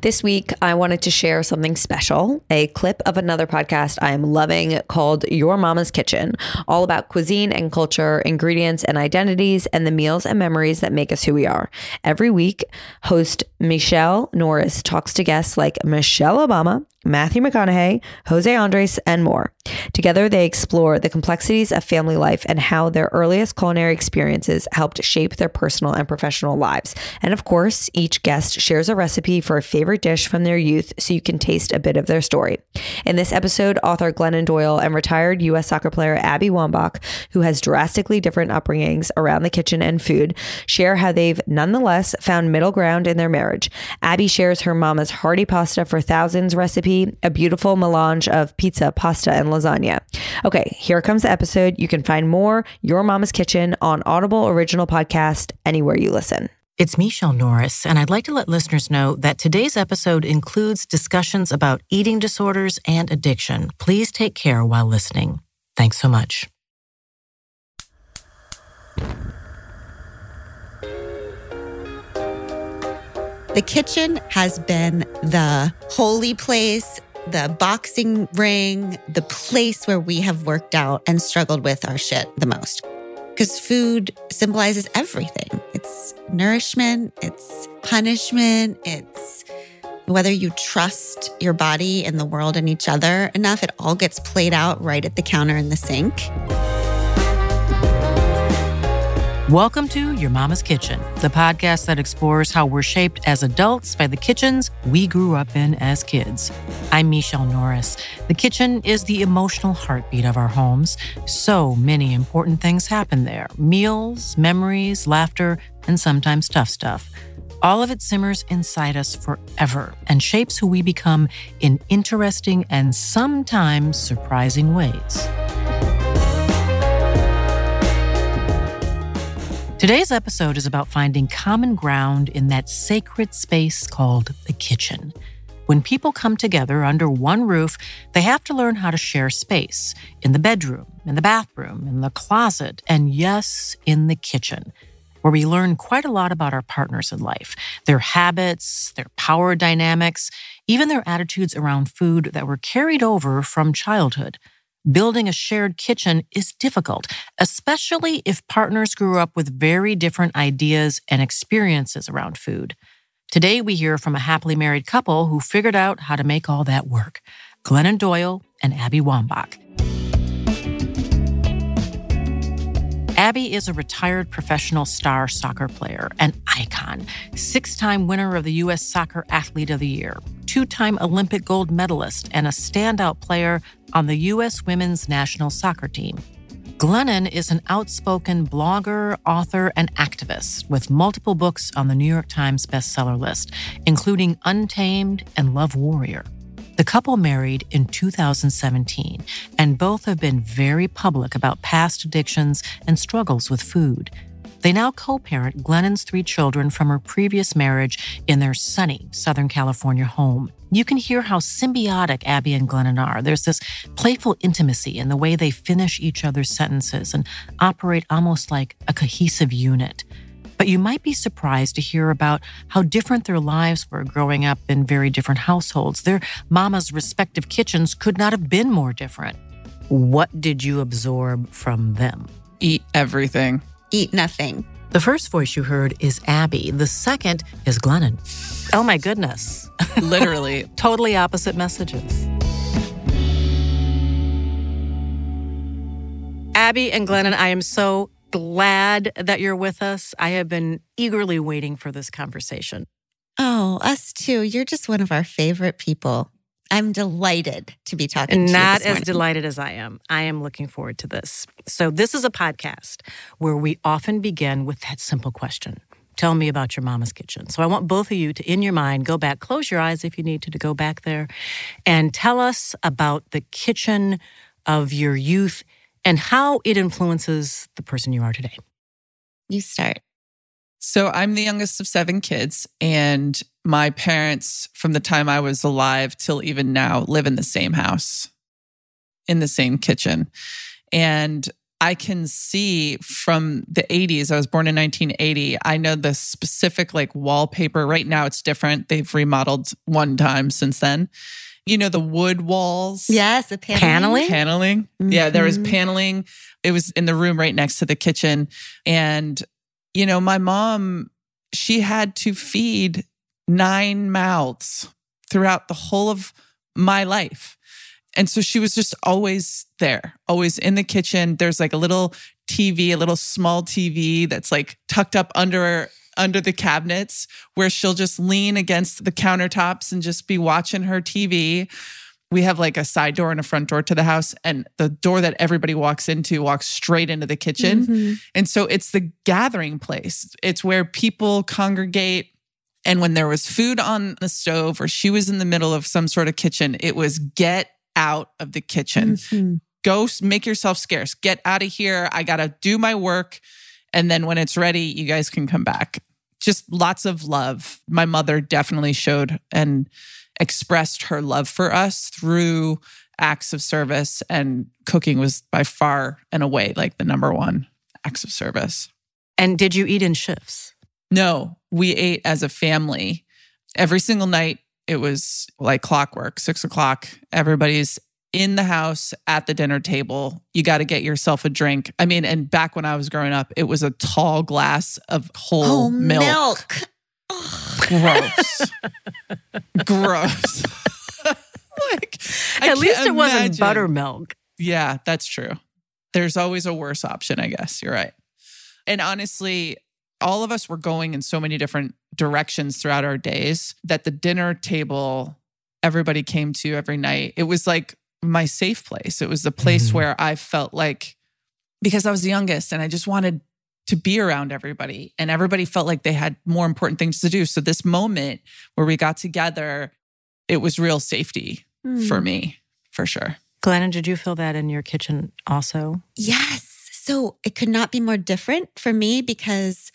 This week, I wanted to share something special a clip of another podcast I am loving called Your Mama's Kitchen, all about cuisine and culture, ingredients and identities, and the meals and memories that make us who we are. Every week, host Michele Norris talks to guests like Michelle Obama, Matthew McConaughey, José Andrés, and more. Together, they explore the complexities of family life and how their earliest culinary experiences helped shape their personal and professional lives. And of course, each guest shares a recipe for a favorite dish from their youth so you can taste a bit of their story. In this episode, author Glennon Doyle and retired U.S. soccer player Abby Wambach, who has drastically different upbringings around the kitchen and food, share how they've nonetheless found middle ground in their marriage. Abby shares her mama's hearty pasta for thousands recipe, a beautiful melange of pizza, pasta, and lasagna. Okay, here comes the episode. You can find more Your Mama's Kitchen on Audible Original Podcast anywhere you listen. It's Michele Norris, and I'd like to let listeners know that today's episode includes discussions about eating disorders and addiction. Please take care while listening. Thanks so much. The kitchen has been the holy place, the boxing ring, the place where we have worked out and struggled with our shit the most. Because food symbolizes everything it's nourishment, it's punishment, it's whether you trust your body and the world and each other enough, it all gets played out right at the counter in the sink. Welcome to Your Mama's Kitchen, the podcast that explores how we're shaped as adults by the kitchens we grew up in as kids. I'm Michele Norris. The kitchen is the emotional heartbeat of our homes. So many important things happen there meals, memories, laughter, and sometimes tough stuff. All of it simmers inside us forever and shapes who we become in interesting and sometimes surprising ways. Today's episode is about finding common ground in that sacred space called the kitchen. When people come together under one roof, they have to learn how to share space in the bedroom, in the bathroom, in the closet, and yes, in the kitchen, where we learn quite a lot about our partners in life, their habits, their power dynamics, even their attitudes around food that were carried over from childhood building a shared kitchen is difficult, especially if partners grew up with very different ideas and experiences around food. Today, we hear from a happily married couple who figured out how to make all that work Glennon Doyle and Abby Wambach. Abby is a retired professional star soccer player, an icon, six time winner of the U.S. Soccer Athlete of the Year, two time Olympic gold medalist, and a standout player on the U.S. women's national soccer team. Glennon is an outspoken blogger, author, and activist with multiple books on the New York Times bestseller list, including Untamed and Love Warrior. The couple married in 2017, and both have been very public about past addictions and struggles with food. They now co parent Glennon's three children from her previous marriage in their sunny Southern California home. You can hear how symbiotic Abby and Glennon are. There's this playful intimacy in the way they finish each other's sentences and operate almost like a cohesive unit. But you might be surprised to hear about how different their lives were growing up in very different households. Their mama's respective kitchens could not have been more different. What did you absorb from them? Eat everything. Eat nothing. The first voice you heard is Abby. The second is Glennon. Oh my goodness. Literally. totally opposite messages. Abby and Glennon, I am so glad that you're with us. I have been eagerly waiting for this conversation. Oh, us too. You're just one of our favorite people. I'm delighted to be talking to you. Not as delighted as I am. I am looking forward to this. So, this is a podcast where we often begin with that simple question Tell me about your mama's kitchen. So, I want both of you to, in your mind, go back, close your eyes if you need to, to go back there, and tell us about the kitchen of your youth and how it influences the person you are today. You start. So I'm the youngest of seven kids, and my parents, from the time I was alive till even now, live in the same house, in the same kitchen. And I can see from the 80s. I was born in 1980. I know the specific like wallpaper. Right now it's different. They've remodeled one time since then. You know, the wood walls. Yes, the Paneling? Paneling. Yeah, there was Mhm. paneling. It was in the room right next to the kitchen. And, you know, my mom, she had to feed nine mouths throughout the whole of my life. And so she was just always there, always in the kitchen. There's like a little TV, a little small TV that's like tucked up under under the cabinets where she'll just lean against the countertops and just be watching her TV. We have like a side door and a front door to the house and the door that everybody walks into walks straight into the kitchen. Mhm. And so it's the gathering place. It's where people congregate. And when there was food on the stove or she was in the middle of some sort of kitchen, it was get out of the kitchen. Mhm. Go make yourself scarce. Get out of here. I got to do my work. And then when it's ready, you guys can come back. Just lots of love. My mother definitely showed and expressed her love for us through acts of service, and cooking was by far and away like the number one acts of service. And did you eat in shifts? No, we ate as a family every single night. It was like clockwork, six o'clock. Everybody's in the house at the dinner table. You got to get yourself a drink. I mean, and back when I was growing up, it was a tall glass of whole Oh, milk. milk. Gross. Gross. like, I At least it wasn't buttermilk. Yeah, that's true. There's always a worse option, I guess. You're right. And honestly, all of us were going in so many different directions throughout our days that the dinner table everybody came to every night, it was like my safe place. It was the place Mhm. where I felt like, because I was the youngest and I just wanted to be around everybody, and everybody felt like they had more important things to do. So, this moment where we got together, it was real safety for Hmm. me, for sure. Glennon, did you feel that in your kitchen also? Yes. So it could not be more different for me because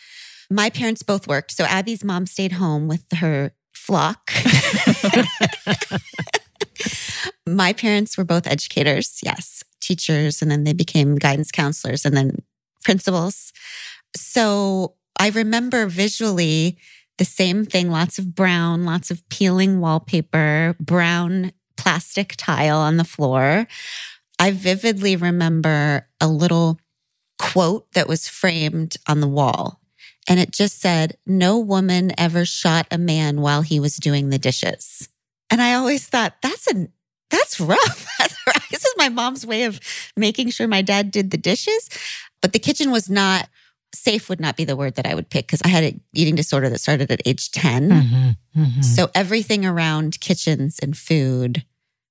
my parents both worked. So Abby's mom stayed home with her flock. my parents were both educators, yes, teachers, and then they became guidance counselors and then principals. So I remember visually the same thing lots of brown, lots of peeling wallpaper, brown plastic tile on the floor. I vividly remember a little quote that was framed on the wall. And it just said, No woman ever shot a man while he was doing the dishes. And I always thought, that's an that's rough. This is my mom's way of making sure my dad did the dishes. But the kitchen was not safe, would not be the word that I would pick because I had an eating disorder that started at age 10. Mm-hmm. Mm-hmm. So everything around kitchens and food,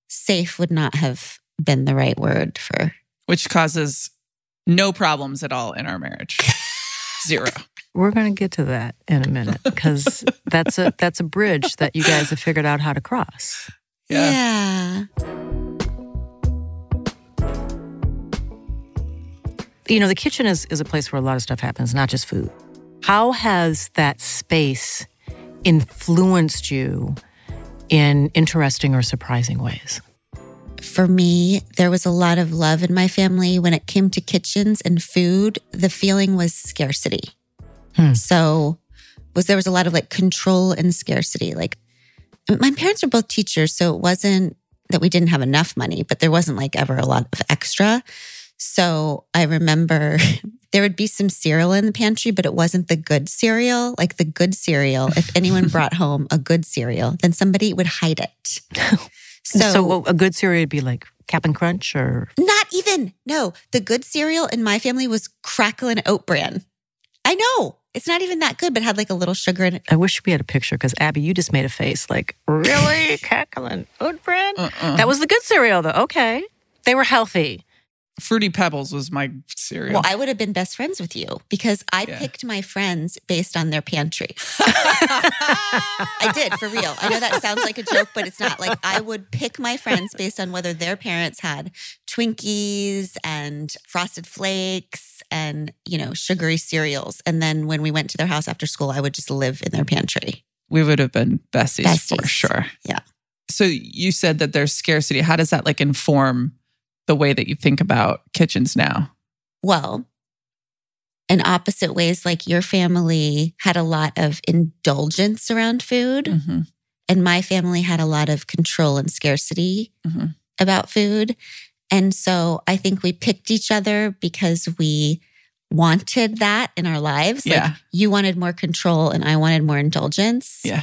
safe would not have been the right word for. which causes no problems at all in our marriage. Zero. We're going to get to that in a minute because that's a that's a bridge that you guys have figured out how to cross. Yeah. You know, the kitchen is is a place where a lot of stuff happens, not just food. How has that space influenced you in interesting or surprising ways? For me, there was a lot of love in my family when it came to kitchens and food. The feeling was scarcity. Hmm. So was there was a lot of like control and scarcity. Like my parents were both teachers, so it wasn't that we didn't have enough money, but there wasn't like ever a lot of extra. So I remember there would be some cereal in the pantry, but it wasn't the good cereal. Like the good cereal, if anyone brought home a good cereal, then somebody would hide it. So, a good cereal would be like Cap'n Crunch or Not even. No, the good cereal in my family was Cracklin Oat Bran. I know it's not even that good, but had like a little sugar in it. I wish we had a picture because Abby, you just made a face like, really? Cracklin Oat Bran? Uh-uh. That was the good cereal, though. Okay. They were healthy. Fruity Pebbles was my cereal. Well, I would have been best friends with you because I Yeah. picked my friends based on their pantry. I did for real. I know that sounds like a joke, but it's not. Like I would pick my friends based on whether their parents had Twinkies and Frosted Flakes and, you know, sugary cereals. And then when we went to their house after school, I would just live in their pantry. we would have been besties, for sure. Yeah. So you said that there's scarcity. How does that like inform the way that you think about kitchens now? Well, in opposite ways, like your family had a lot of indulgence around food, Mhm. and my family had a lot of control and scarcity Mhm. about food. And so I think we picked each other because we wanted that in our lives. Like Yeah. you wanted more control and I wanted more indulgence. Yeah.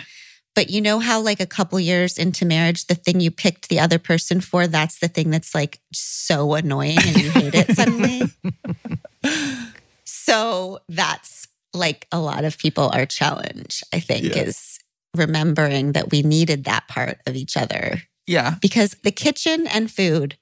But you know how, like, a couple years into marriage, the thing you picked the other person for, that's the thing that's like so annoying and you hate it suddenly. so that's like a lot of people, our challenge, I think, Yeah. is remembering that we needed that part of each other Yeah. because the kitchen and food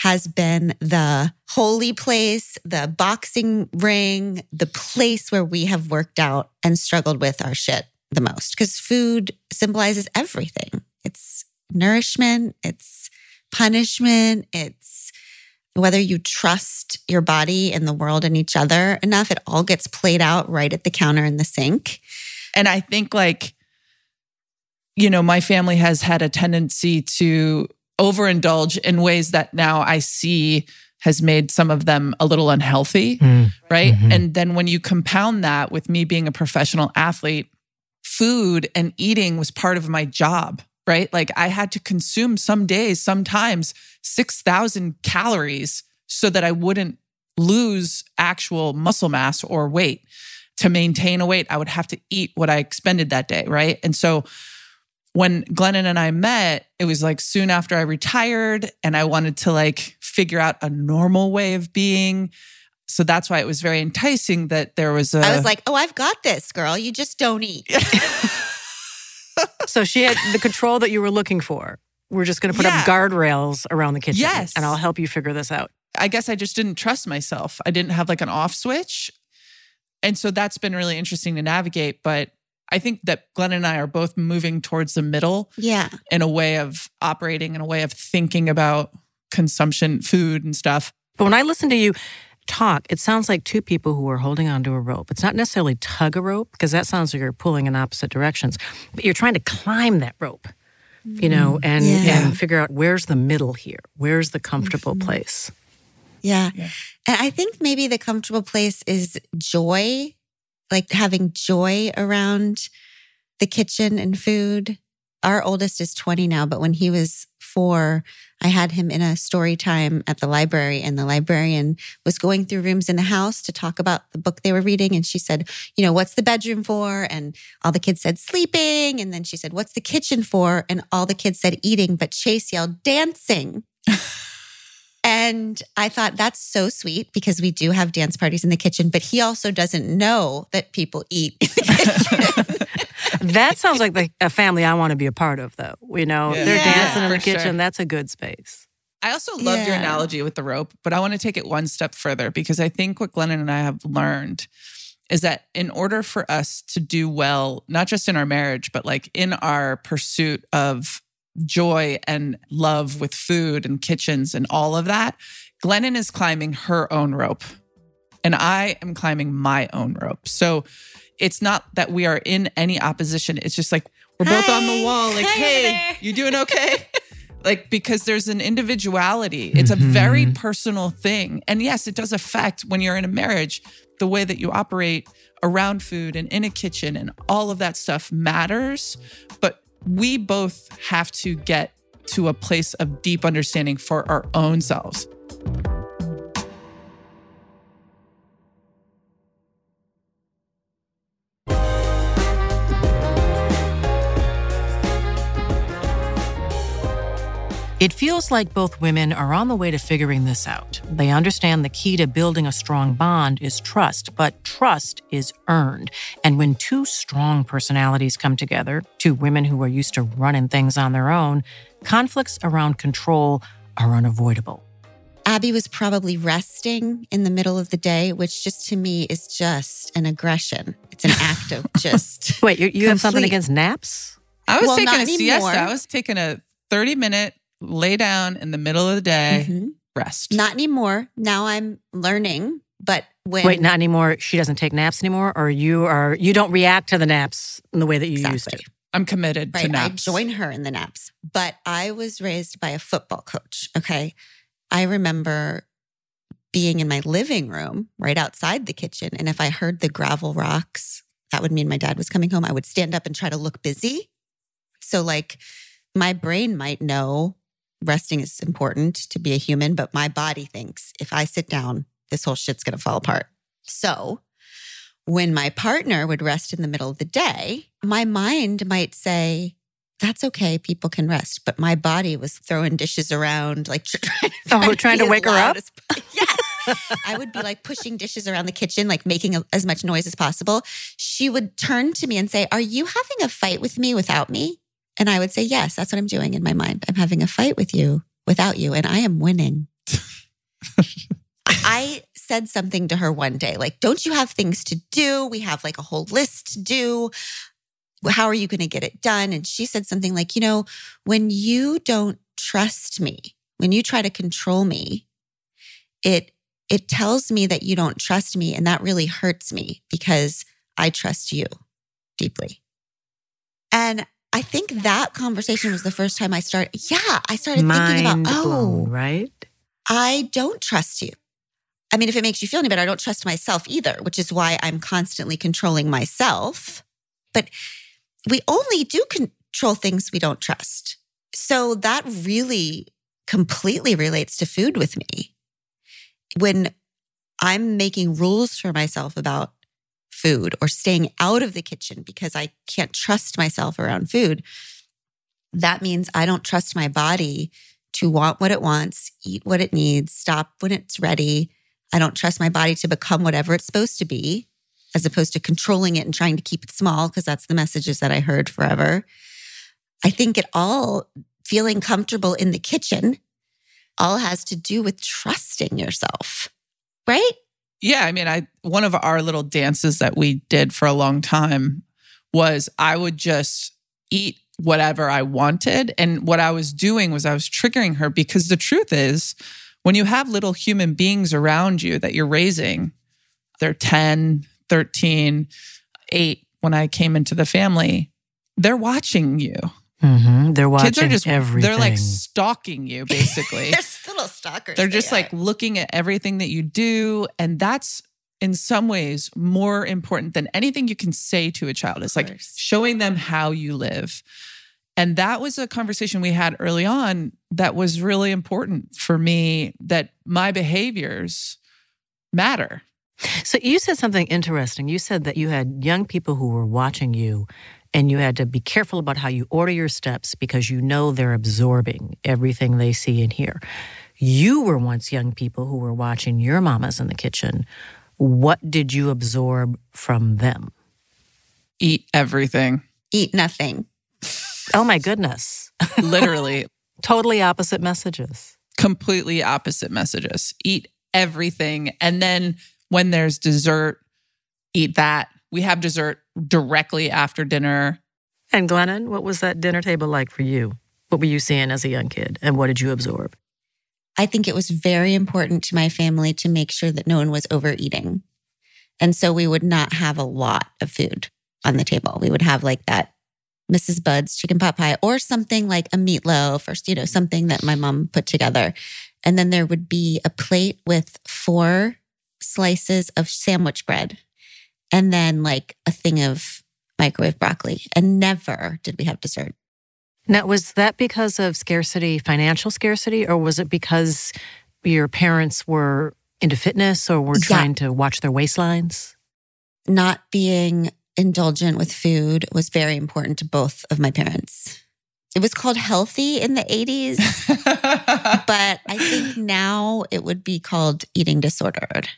has been the holy place, the boxing ring, the place where we have worked out and struggled with our shit the most. Because food symbolizes everything it's nourishment, it's punishment, it's whether you trust your body and the world and each other enough, it all gets played out right at the counter in the sink. And I think like, you know, my family has had a tendency to overindulge in ways that now I see has made some of them a little unhealthy. Mm. Right. Mhm. And then when you compound that with me being a professional athlete, food and eating was part of my job. Right. Like I had to consume some days, sometimes 6,000 calories so that I wouldn't lose actual muscle mass or weight. To maintain a weight, I would have to eat what I expended that day. Right. And so when Glennon and I met, it was like soon after I retired and I wanted to like figure out a normal way of being. So that's why it was very enticing that there was a I was like, oh, I've got this, girl. You just don't eat. So she had the control that you were looking for. We're just going to put Yeah. up guardrails around the kitchen. Yes. And I'll help you figure this out. I guess I just didn't trust myself. I didn't have like an off switch. And so that's been really interesting to navigate. But I think that Glenn and I are both moving towards the middle Yeah. in a way of operating, in a way of thinking about consumption, food and stuff. But when I listen to you talk, it sounds like two people who are holding onto a rope. It's not necessarily tug a rope, because that sounds like you're pulling in opposite directions, but you're trying to climb that rope, you know, mm, and, Yeah. and figure out where's the middle here? Where's the comfortable mm-hmm. place? Yeah. Yeah. And I think maybe the comfortable place is joy, like having joy around the kitchen and food. Our oldest is 20 now, but when he was four, I had him in a story time at the library, and the librarian was going through rooms in the house to talk about the book they were reading. And she said, You know, what's the bedroom for? And all the kids said, Sleeping. And then she said, What's the kitchen for? And all the kids said, Eating. But Chase yelled, Dancing. And I thought that's so sweet because we do have dance parties in the kitchen, but he also doesn't know that people eat in the kitchen. That sounds like the, a family I want to be a part of, though. You know, Yeah. they're Yeah. dancing in For the kitchen. sure. That's a good space. I also loved your analogy with the rope, but I want to take it one step further because I think what Glennon and I have learned is that in order for us to do well, not just in our marriage, but like in our pursuit of joy and love with food and kitchens and all of that, Glennon is climbing her own rope and I am climbing my own rope. So it's not that we are in any opposition. It's just like we're both on the wall, like, Hi hey, there." you doing okay? like, because there's an individuality. It's a mm-hmm. very personal thing. And yes, it does affect when you're in a marriage, the way that you operate around food and in a kitchen and all of that stuff matters. But we both have to get to a place of deep understanding for our own selves. It feels like both women are on the way to figuring this out. They understand the key to building a strong bond is trust, but trust is earned. And when two strong personalities come together, two women who are used to running things on their own, conflicts around control are unavoidable. Abby was probably resting in the middle of the day, which just to me is just an aggression. It's an act of just. Wait, you, you have something against naps? I was Well, taking not a siesta. I was taking a 30 minute lay down in the middle of the day, Mhm. rest. Not anymore. Now I'm learning, but when. Wait, not anymore. She doesn't take naps anymore, or you are you don't react to the naps in the way that you used to. I'm committed to Right. I join her in the naps. But I was raised by a football coach. Okay. I remember being in my living room right outside the kitchen. And if I heard the gravel rocks, that would mean my dad was coming home. I would stand up and try to look busy. So, like, my brain might know resting is important to be a human, but my body thinks if I sit down, this whole shit's going to fall apart. So, when my partner would rest in the middle of the day, my mind might say, that's okay. People can rest. But my body was throwing dishes around, like trying, oh, trying to, oh, to wake her up. As, yes. I would be like pushing dishes around the kitchen, like making a, as much noise as possible. She would turn to me and say, Are you having a fight with me without me? And I would say, Yes, that's what I'm doing in my mind. I'm having a fight with you without you, and I am winning. I said something to her one day, like, Don't you have things to do? We have like a whole list to do. How are you going to get it done? And she said something like, You know, when you don't trust me, when you try to control me, it it tells me that you don't trust me. And that really hurts me because I trust you deeply. And I think that conversation was the first time I started. Yeah, I started Mind thinking about, blown, oh, right? I don't trust you. I mean, if it makes you feel any better, I don't trust myself either, which is why I'm constantly controlling myself. But we only do control things we don't trust. So that really completely relates to food with me. When I'm making rules for myself about food or staying out of the kitchen because I can't trust myself around food, that means I don't trust my body to want what it wants, eat what it needs, stop when it's ready. I don't trust my body to become whatever it's supposed to be, as opposed to controlling it and trying to keep it small, because that's the messages that I heard forever. I think it all feeling comfortable in the kitchen all has to do with trusting yourself, right? Yeah, I mean, I one of our little dances that we did for a long time was I would just eat whatever I wanted and what I was doing was I was triggering her because the truth is when you have little human beings around you that you're raising, they're 10, 13, 8 when I came into the family, they're watching you. Mm-hmm. They're watching Kids are just everything. they're like stalking you basically. They're little stalkers. They're just they like looking at everything that you do. And that's in some ways more important than anything you can say to a child. It's like showing them how you live. And that was a conversation we had early on that was really important for me that my behaviors matter. So you said something interesting. You said that you had young people who were watching you and you had to be careful about how you order your steps because you know they're absorbing everything they see and hear. You were once young people who were watching your mamas in the kitchen. What did you absorb from them? Eat everything. eat nothing. Oh my goodness. Literally, totally opposite messages. completely opposite messages. Eat everything. And then when there's dessert, eat that. We have dessert directly after dinner. And Glennon, what was that dinner table like for you? What were you seeing as a young kid and what did you absorb? I think it was very important to my family to make sure that no one was overeating. And so we would not have a lot of food on the table. We would have like that Mrs. Budd's chicken pot pie or something like a meatloaf or, you know, something that my mom put together. And then there would be a plate with four slices of sandwich bread and then like a thing of microwave broccoli. And never did we have dessert. Now, was that because of scarcity, financial scarcity, or was it because your parents were into fitness or were Yeah. trying to watch their waistlines? Not being indulgent with food was very important to both of my parents. It was called healthy in the 80s, but I think now it would be called eating disordered.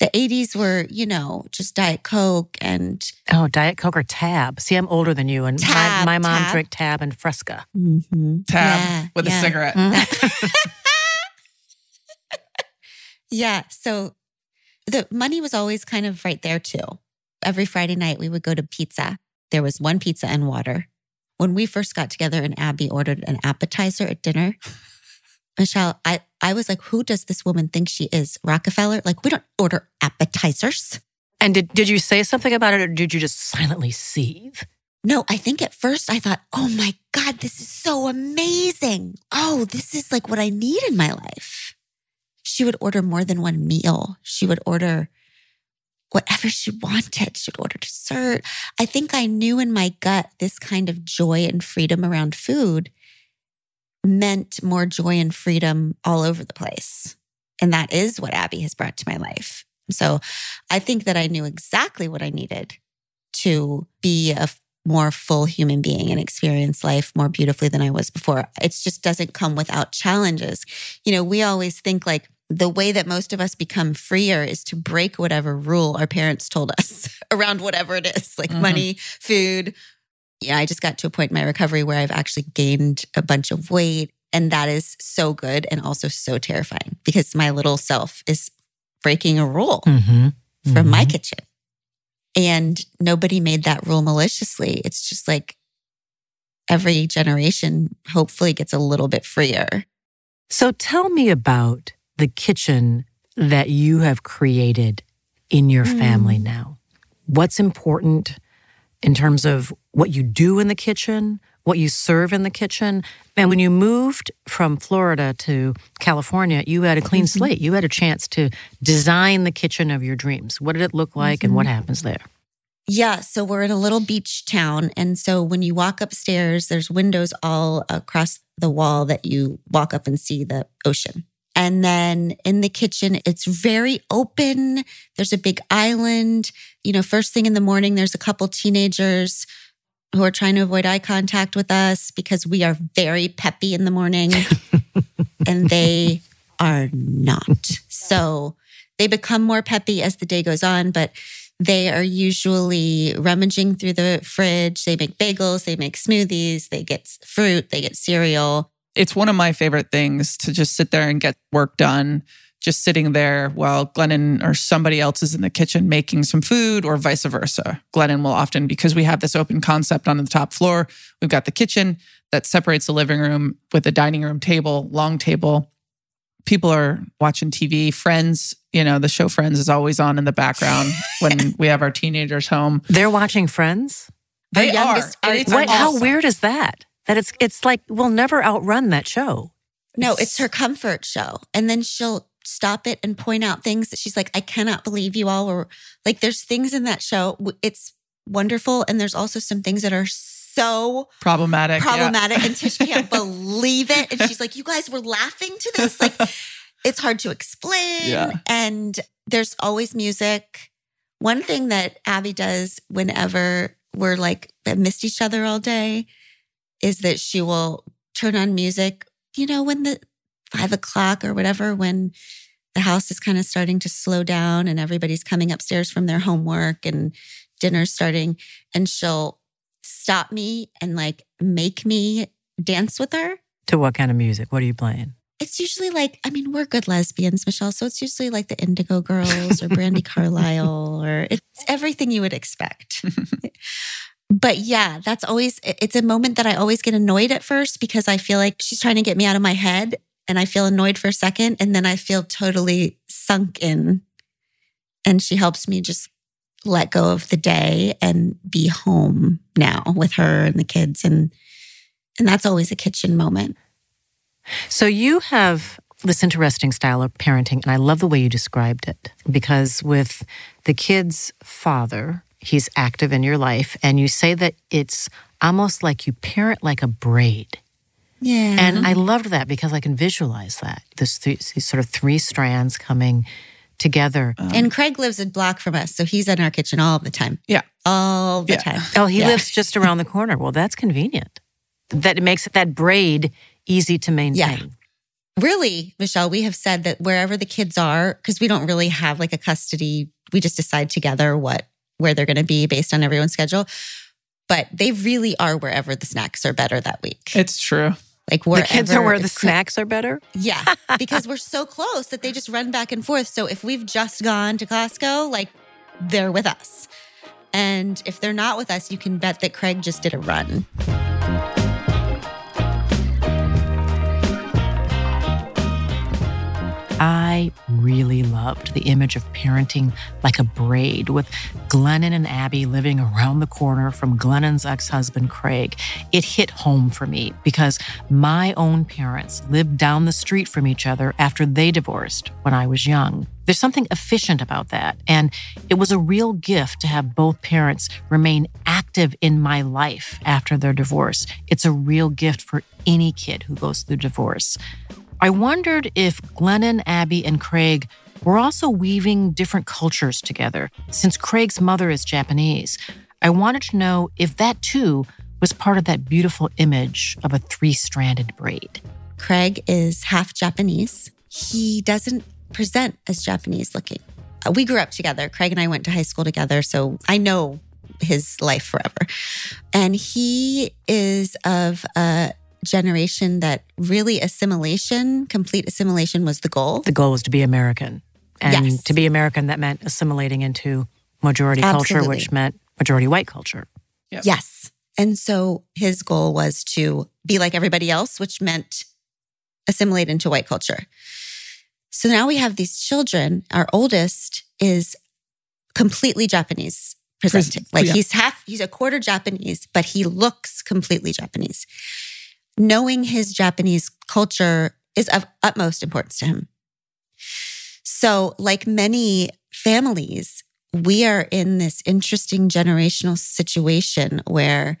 The 80s were, you know, just Diet Coke and Oh, Diet Coke or Tab. See, I'm older than you, and Tab, my, my mom Tab. drank Tab and Fresca. Mhm. Tab Yeah, with yeah. a cigarette. Yeah. So the money was always kind of right there too. Every Friday night we would go to pizza. There was one pizza and water. When we first got together and Abby ordered an appetizer at dinner, Michele, I, I was like, who does this woman think she is? Rockefeller? Like, we don't order appetizers. And did, did you say something about it or did you just silently seethe? No, I think at first I thought, oh my God, this is so amazing. Oh, this is like what I need in my life. she would order more than one meal. She would order whatever she wanted. She would order dessert. I think I knew in my gut this kind of joy and freedom around food meant more joy and freedom all over the place. And that is what Abby has brought to my life. So I think that I knew exactly what I needed to be a more full human being and experience life more beautifully than I was before. It just doesn't come without challenges. You know, we always think like the way that most of us become freer is to break whatever rule our parents told us around whatever it is, like mm-hmm. money, food. Yeah, I just got to a point in my recovery where I've actually gained a bunch of weight. And that is so good and also so terrifying because my little self is breaking a rule mm-hmm. from mm-hmm. my kitchen. And nobody made that rule maliciously. It's just like every generation hopefully gets a little bit freer. So tell me about the kitchen that you have created in your mm. family now. What's important in terms of what you do in the kitchen, what you serve in the kitchen. And when you moved from Florida to California, you had a clean mm-hmm. slate. You had a chance to design the kitchen of your dreams. What did it look like mm-hmm. and what mm-hmm. happens there? Yeah, so we're in a little beach town. And so when you walk upstairs, there's windows all across the wall that you walk up and see the ocean. And then in the kitchen, it's very open. There's a big island. You know, first thing in the morning, there's a couple teenagers who are trying to avoid eye contact with us because we are very peppy in the morning and they are not. So they become more peppy as the day goes on, but they are usually rummaging through the fridge. They make bagels, they make smoothies, they get fruit, they get cereal. It's one of my favorite things to just sit there and get work done just sitting there while Glennon or somebody else is in the kitchen making some food or vice versa. Glennon will often, because we have this open concept on the top floor, we've got the kitchen that separates the living room with a dining room table, long table. People are watching TV. Friends, you know, the show Friends is always on in the background when we have our teenagers home. They're watching Friends? They are. What, how weird is that? That it's it's like we'll never outrun that show. No, it's her comfort show. And then she'll stop it and point out things that she's like, I cannot believe you all were like, there's things in that show. It's wonderful. And there's also some things that are so problematic. Problematic. Yeah. And Tish can't believe it. And she's like, You guys were laughing to this. Like, it's hard to explain. Yeah. And there's always music. One thing that Abby does whenever we're like missed each other all day is that she will turn on music, you know, when the five o'clock or whatever, when the house is kind of starting to slow down and everybody's coming upstairs from their homework and dinner's starting. And she'll stop me and like make me dance with her. To what kind of music? What are you playing? It's usually like, I mean, we're good lesbians, Michele. So it's usually like the Indigo Girls or Brandy Carlisle or it's everything you would expect. but yeah, that's always, it's a moment that I always get annoyed at first because I feel like she's trying to get me out of my head and I feel annoyed for a second and then I feel totally sunk in. And she helps me just let go of the day and be home now with her and the kids and and that's always a kitchen moment. So you have this interesting style of parenting and I love the way you described it because with the kid's father, he's active in your life and you say that it's almost like you parent like a braid. Yeah. And I loved that because I can visualize that. This these sort of three strands coming together. Um, and Craig lives a block from us, so he's in our kitchen all the time. Yeah. All the yeah. time. Oh, he yeah. lives just around the corner. Well, that's convenient. That makes that braid easy to maintain. Yeah. Really, Michele, we have said that wherever the kids are, because we don't really have like a custody, we just decide together what where they're going to be based on everyone's schedule. But they really are wherever the snacks are better that week. It's true. Like wherever the kids are where the snacks are better. Yeah, because we're so close that they just run back and forth. So if we've just gone to Costco, like they're with us, and if they're not with us, you can bet that Craig just did a run. I really loved the image of parenting like a braid with Glennon and Abby living around the corner from Glennon's ex husband, Craig. It hit home for me because my own parents lived down the street from each other after they divorced when I was young. There's something efficient about that. And it was a real gift to have both parents remain active in my life after their divorce. It's a real gift for any kid who goes through divorce. I wondered if Glennon, Abby, and Craig were also weaving different cultures together. Since Craig's mother is Japanese, I wanted to know if that too was part of that beautiful image of a three stranded braid. Craig is half Japanese. He doesn't present as Japanese looking. Uh, we grew up together. Craig and I went to high school together, so I know his life forever. And he is of a generation that really assimilation, complete assimilation was the goal. The goal was to be American. And Yes. to be American, that meant assimilating into majority culture, which meant majority white culture. Yep. Yes. And so his goal was to be like everybody else, which meant assimilate into white culture. So now we have these children. Our oldest is completely Japanese presenting. Pres- Like yeah. he's half, he's a quarter Japanese, but he looks completely Japanese. Knowing his Japanese culture is of utmost importance to him. So, like many families, we are in this interesting generational situation where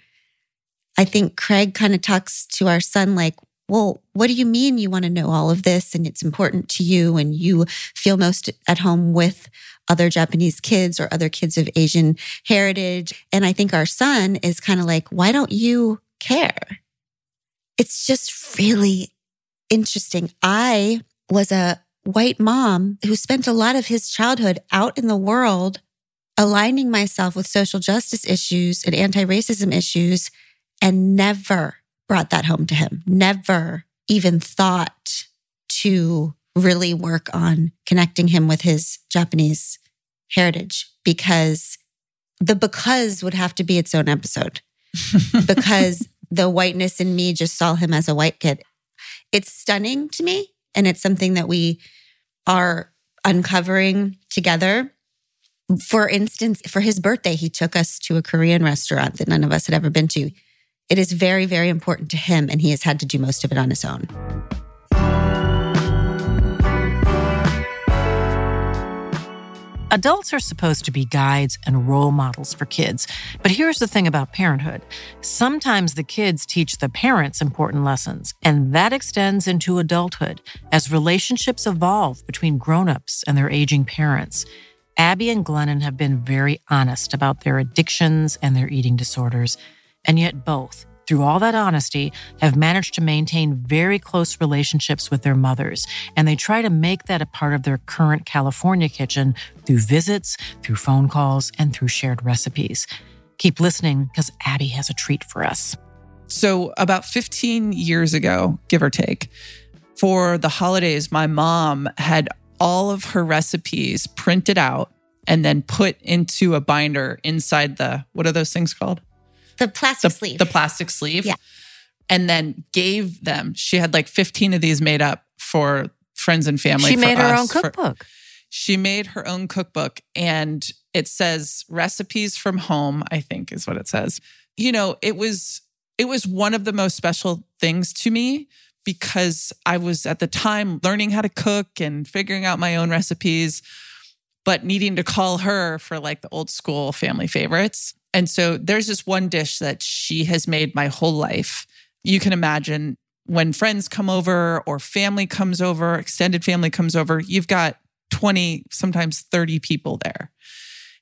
I think Craig kind of talks to our son like, well, what do you mean you want to know all of this and it's important to you and you feel most at home with other Japanese kids or other kids of Asian heritage? And I think our son is kind of like, why don't you care? It's just really interesting. I was a white mom who spent a lot of his childhood out in the world aligning myself with social justice issues and anti racism issues and never brought that home to him, never even thought to really work on connecting him with his Japanese heritage because the because would have to be its own episode because the whiteness in me just saw him as a white kid. It's stunning to me. And it's something that we are uncovering together. For instance, for his birthday, he took us to a Korean restaurant that none of us had ever been to. It is very, very important to him, and he has had to do most of it on his own. Adults are supposed to be guides and role models for kids. But here's the thing about parenthood sometimes the kids teach the parents important lessons, and that extends into adulthood as relationships evolve between grown-ups and their aging parents. Abby and Glennon have been very honest about their addictions and their eating disorders, and yet both, through all that honesty, have managed to maintain very close relationships with their mothers. And they try to make that a part of their current California kitchen through visits, through phone calls, and through shared recipes. Keep listening because Abby has a treat for us. So, about 15 years ago, give or take, for the holidays, my mom had all of her recipes printed out and then put into a binder inside the, what are those things called? The plastic The, sleeve. the plastic sleeve. Yeah. And then gave them, she had like 15 of these made up for friends and family. she for made her own us, for- cookbook. she made her own cookbook and it says recipes from home i think is what it says you know it was it was one of the most special things to me because i was at the time learning how to cook and figuring out my own recipes but needing to call her for like the old school family favorites and so there's this one dish that she has made my whole life you can imagine when friends come over or family comes over extended family comes over you've got 20, sometimes 30 people there.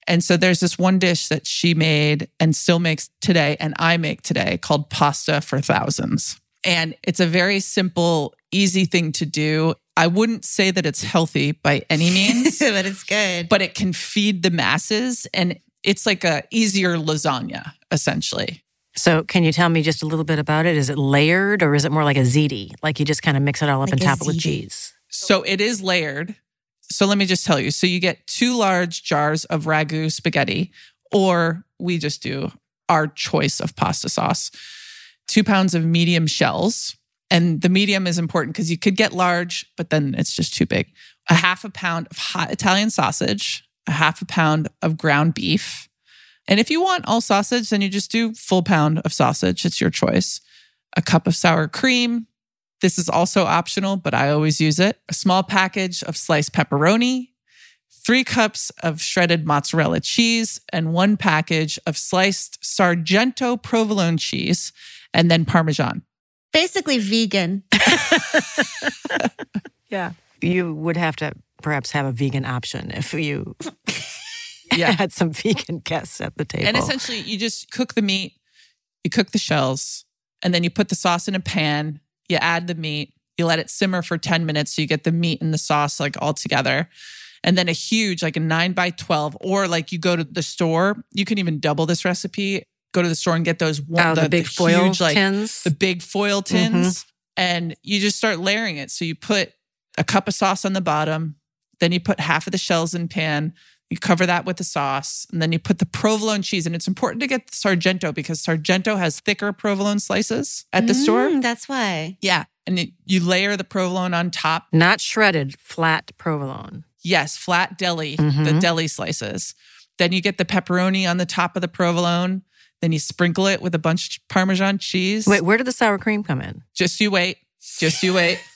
And so there's this one dish that she made and still makes today, and I make today called pasta for thousands. And it's a very simple, easy thing to do. I wouldn't say that it's healthy by any means, but it's good. but it can feed the masses. And it's like a easier lasagna, essentially. So, can you tell me just a little bit about it? Is it layered or is it more like a ziti? Like you just kind of mix it all up Like and a top it with cheese? So it is layered. So let me just tell you. So you get two large jars of ragu spaghetti, or we just do our choice of pasta sauce. Two pounds of medium shells, And the medium is important because you could get large, but then it's just too big. A half a pound of hot Italian sausage, a half a pound of ground beef. And if you want all sausage, then you just do full pound of sausage. It's your choice. A cup of sour cream. This is also optional, but I always use it. A small package of sliced pepperoni, three cups of shredded mozzarella cheese, and one package of sliced Sargento provolone cheese, and then Parmesan. Basically vegan. Yeah. You would have to perhaps have a vegan option if you Yeah. had some vegan guests at the table. And essentially, you just cook the meat, you cook the shells, and then you put the sauce in a pan. You add the meat, you let it simmer for 10 minutes so you get the meat and the sauce like all together. And then a huge, like a nine by 12, or like you go to the store, you can even double this recipe. Go to the store and get those one, oh, the, big foil huge, like tins. the big foil mm-hmm. tins, and you just start layering it. So you put a cup of sauce on the bottom, then you put half of the shells in pan. You cover that with the sauce, and then you put the provolone cheese. And it's important to get the Sargento because Sargento has thicker provolone slices at the store. Mm, that's why. Yeah, and it, you layer the provolone on top. Not shredded, flat provolone. Yes, flat deli, the Mhm. deli slices. Then you get the pepperoni on the top of the provolone. Then you sprinkle it with a bunch of Parmesan cheese. Wait, where did the sour cream come in? Just you wait. Just you wait.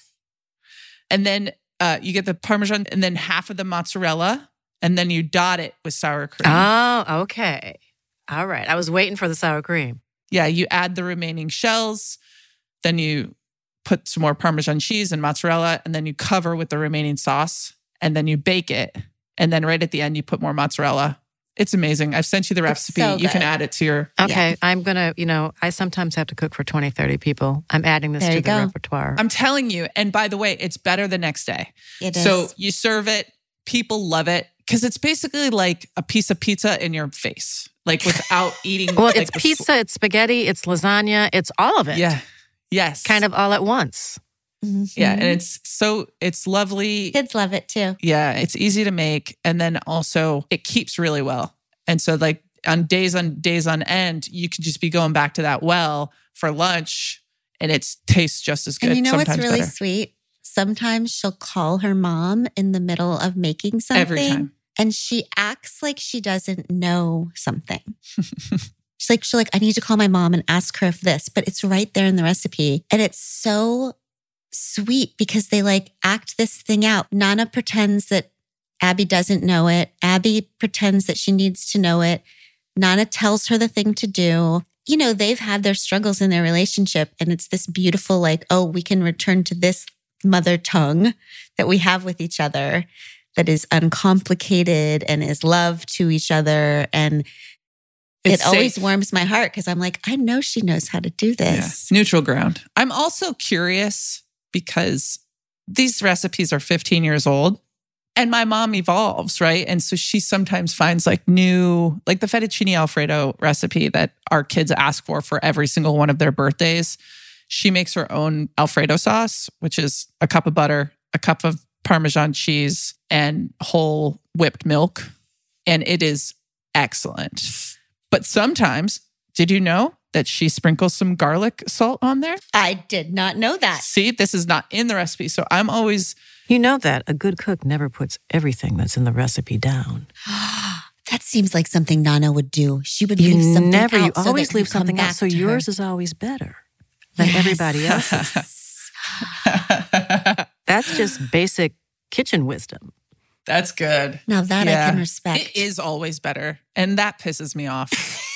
And then uh, you get the Parmesan and then half of the mozzarella. And then you dot it with sour cream. Oh, okay. All right. I was waiting for the sour cream. Yeah, you add the remaining shells. Then you put some more Parmesan cheese and mozzarella. And then you cover with the remaining sauce. And then you bake it. And then right at the end, you put more mozzarella. It's amazing. I've sent you the recipe. so you can add it to your. Okay. I'm going to, you know, I sometimes have to cook for 20, 30 people. I'm adding this There to the go. repertoire. I'm telling you. And by the way, it's better the next day. It is. So you serve it, people love it because it's basically like a piece of pizza in your face, like without eating. well, like it's the sl- pizza, it's spaghetti, it's lasagna, it's all of it. Yeah. Yes. Kind of all at once. Yeah. Mhm. And it's so, it's lovely. kids love it too. Yeah. It's easy to make. And then also it keeps really well. And so, like, on days on days on end, you could just be going back to that well for lunch and it tastes just as good. And you know what's really better. sweet? Sometimes she'll call her mom in the middle of making something. Every time. And she acts like she doesn't know something. she's like, she's like, I need to call my mom and ask her if this, but it's right there in the recipe. And it's so sweet because they like act this thing out. Nana pretends that Abby doesn't know it. Abby pretends that she needs to know it. Nana tells her the thing to do. You know, they've had their struggles in their relationship, and it's this beautiful, like, oh, we can return to this mother tongue that we have with each other that is uncomplicated and is love to each other. And It's it always safe. warms my heart because I'm like, I know she knows how to do this. Yeah, neutral ground. I'm also curious because these recipes are 15 years old and my mom evolves, right? And so she sometimes finds like new, like the fettuccine Alfredo recipe that our kids ask for for every single one of their birthdays. She makes her own Alfredo sauce, which is a cup of butter, a cup of Parmesan cheese, and whole whipped milk. And it is excellent. But sometimes, did you know that she sprinkles some garlic salt on there? I did not know that. See, this is not in the recipe. So I'm always, You know that a good cook never puts everything that's in the recipe down. That seems like something Nana would do. She would You leave something never, out you so always leave something out. So to her. yours is always better than Yes. everybody else's. That's just basic kitchen wisdom. that's good. Now that I can respect. It is always better. And that pisses me off.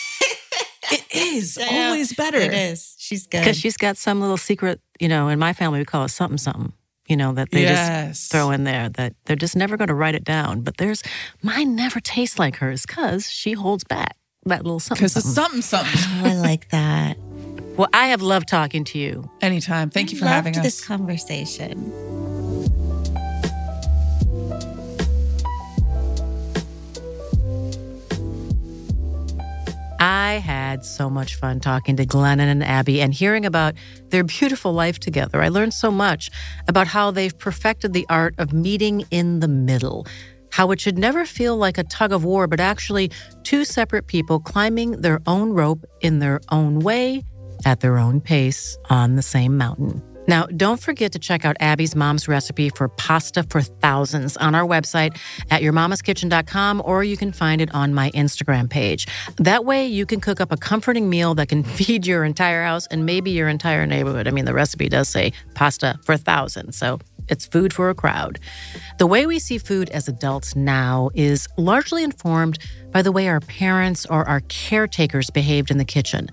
it is I know. always better. It is. She's good. Because she's got some little secret, you know, in my family, we call it something, something, you know, that they yes. just throw in there that they're just never going to write it down. But there's, mine never tastes like hers because she holds back that little something. Because it's something. something, something. oh, I like that. Well, I have loved talking to you. Anytime. Thank you for Loved having this conversation. I had so much fun talking to Glennon and Abby and hearing about their beautiful life together. I learned so much about how they've perfected the art of meeting in the middle, how it should never feel like a tug of war, but actually two separate people climbing their own rope in their own way, at their own pace, on the same mountain. Now, don't forget to check out Abby's mom's recipe for pasta for thousands on our website at yourmamaskitchen.com or you can find it on my Instagram page. That way, you can cook up a comforting meal that can feed your entire house and maybe your entire neighborhood. I mean, the recipe does say pasta for thousands, so it's food for a crowd. The way we see food as adults now is largely informed by the way our parents or our caretakers behaved in the kitchen.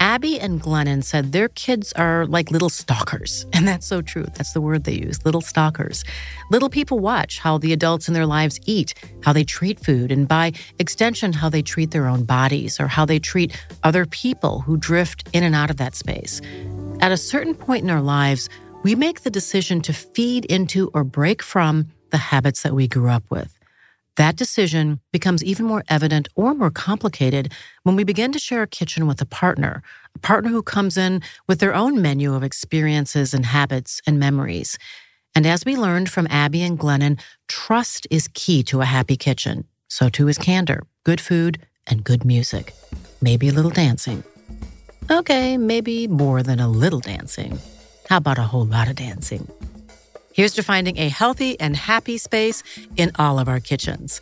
Abby and Glennon said their kids are like little stalkers. And that's so true. That's the word they use little stalkers. Little people watch how the adults in their lives eat, how they treat food, and by extension, how they treat their own bodies or how they treat other people who drift in and out of that space. At a certain point in our lives, we make the decision to feed into or break from the habits that we grew up with. That decision becomes even more evident or more complicated when we begin to share a kitchen with a partner, a partner who comes in with their own menu of experiences and habits and memories. And as we learned from Abby and Glennon, trust is key to a happy kitchen. So too is candor, good food, and good music. Maybe a little dancing. Okay, maybe more than a little dancing. How about a whole lot of dancing? Here's to finding a healthy and happy space in all of our kitchens.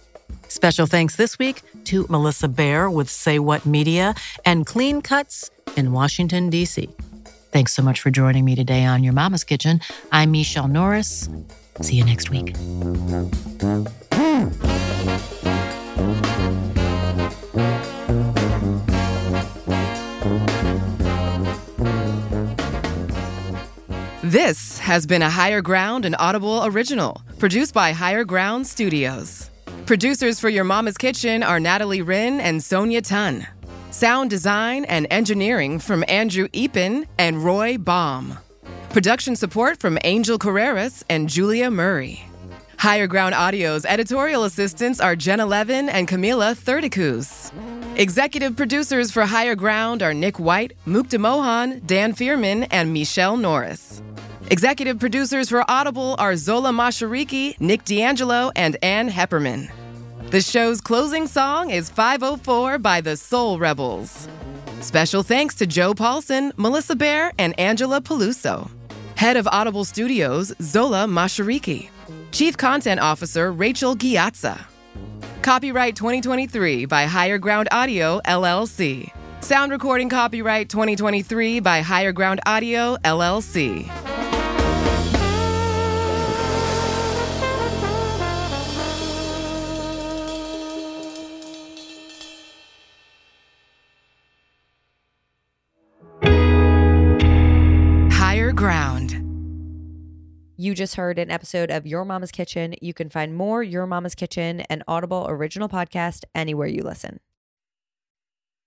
Special thanks this week to Melissa Bear with Say What Media and Clean Cuts in Washington, D.C. Thanks so much for joining me today on Your Mama's Kitchen. I'm Michele Norris. See you next week. This has been a Higher Ground and Audible original, produced by Higher Ground Studios. Producers for Your Mama's Kitchen are Natalie Wren and Sonia Tun. Sound design and engineering from Andrew Eapen and Roy Baum. Production support from Angel Carreras and Julia Murray. Higher Ground Audio's editorial assistants are Jenna Levin and Camila Thurdicus. Executive producers for Higher Ground are Nick White, Mukta Mohan, Dan Fierman, and Michele Norris. Executive producers for Audible are Zola Mashariki, Nick D'Angelo, and Ann Heppermann. The show's closing song is 504 by the Soul Rebels. Special thanks to Joe Paulson, Melissa Bear, and Angela Peluso. Head of Audible Studios, Zola Mashariki. Chief Content Officer, Rachel Ghiazza. Copyright 2023 by Higher Ground Audio, LLC. Sound recording copyright 2023 by Higher Ground Audio, LLC. You just heard an episode of Your Mama's Kitchen. You can find more Your Mama's Kitchen and Audible original podcast anywhere you listen.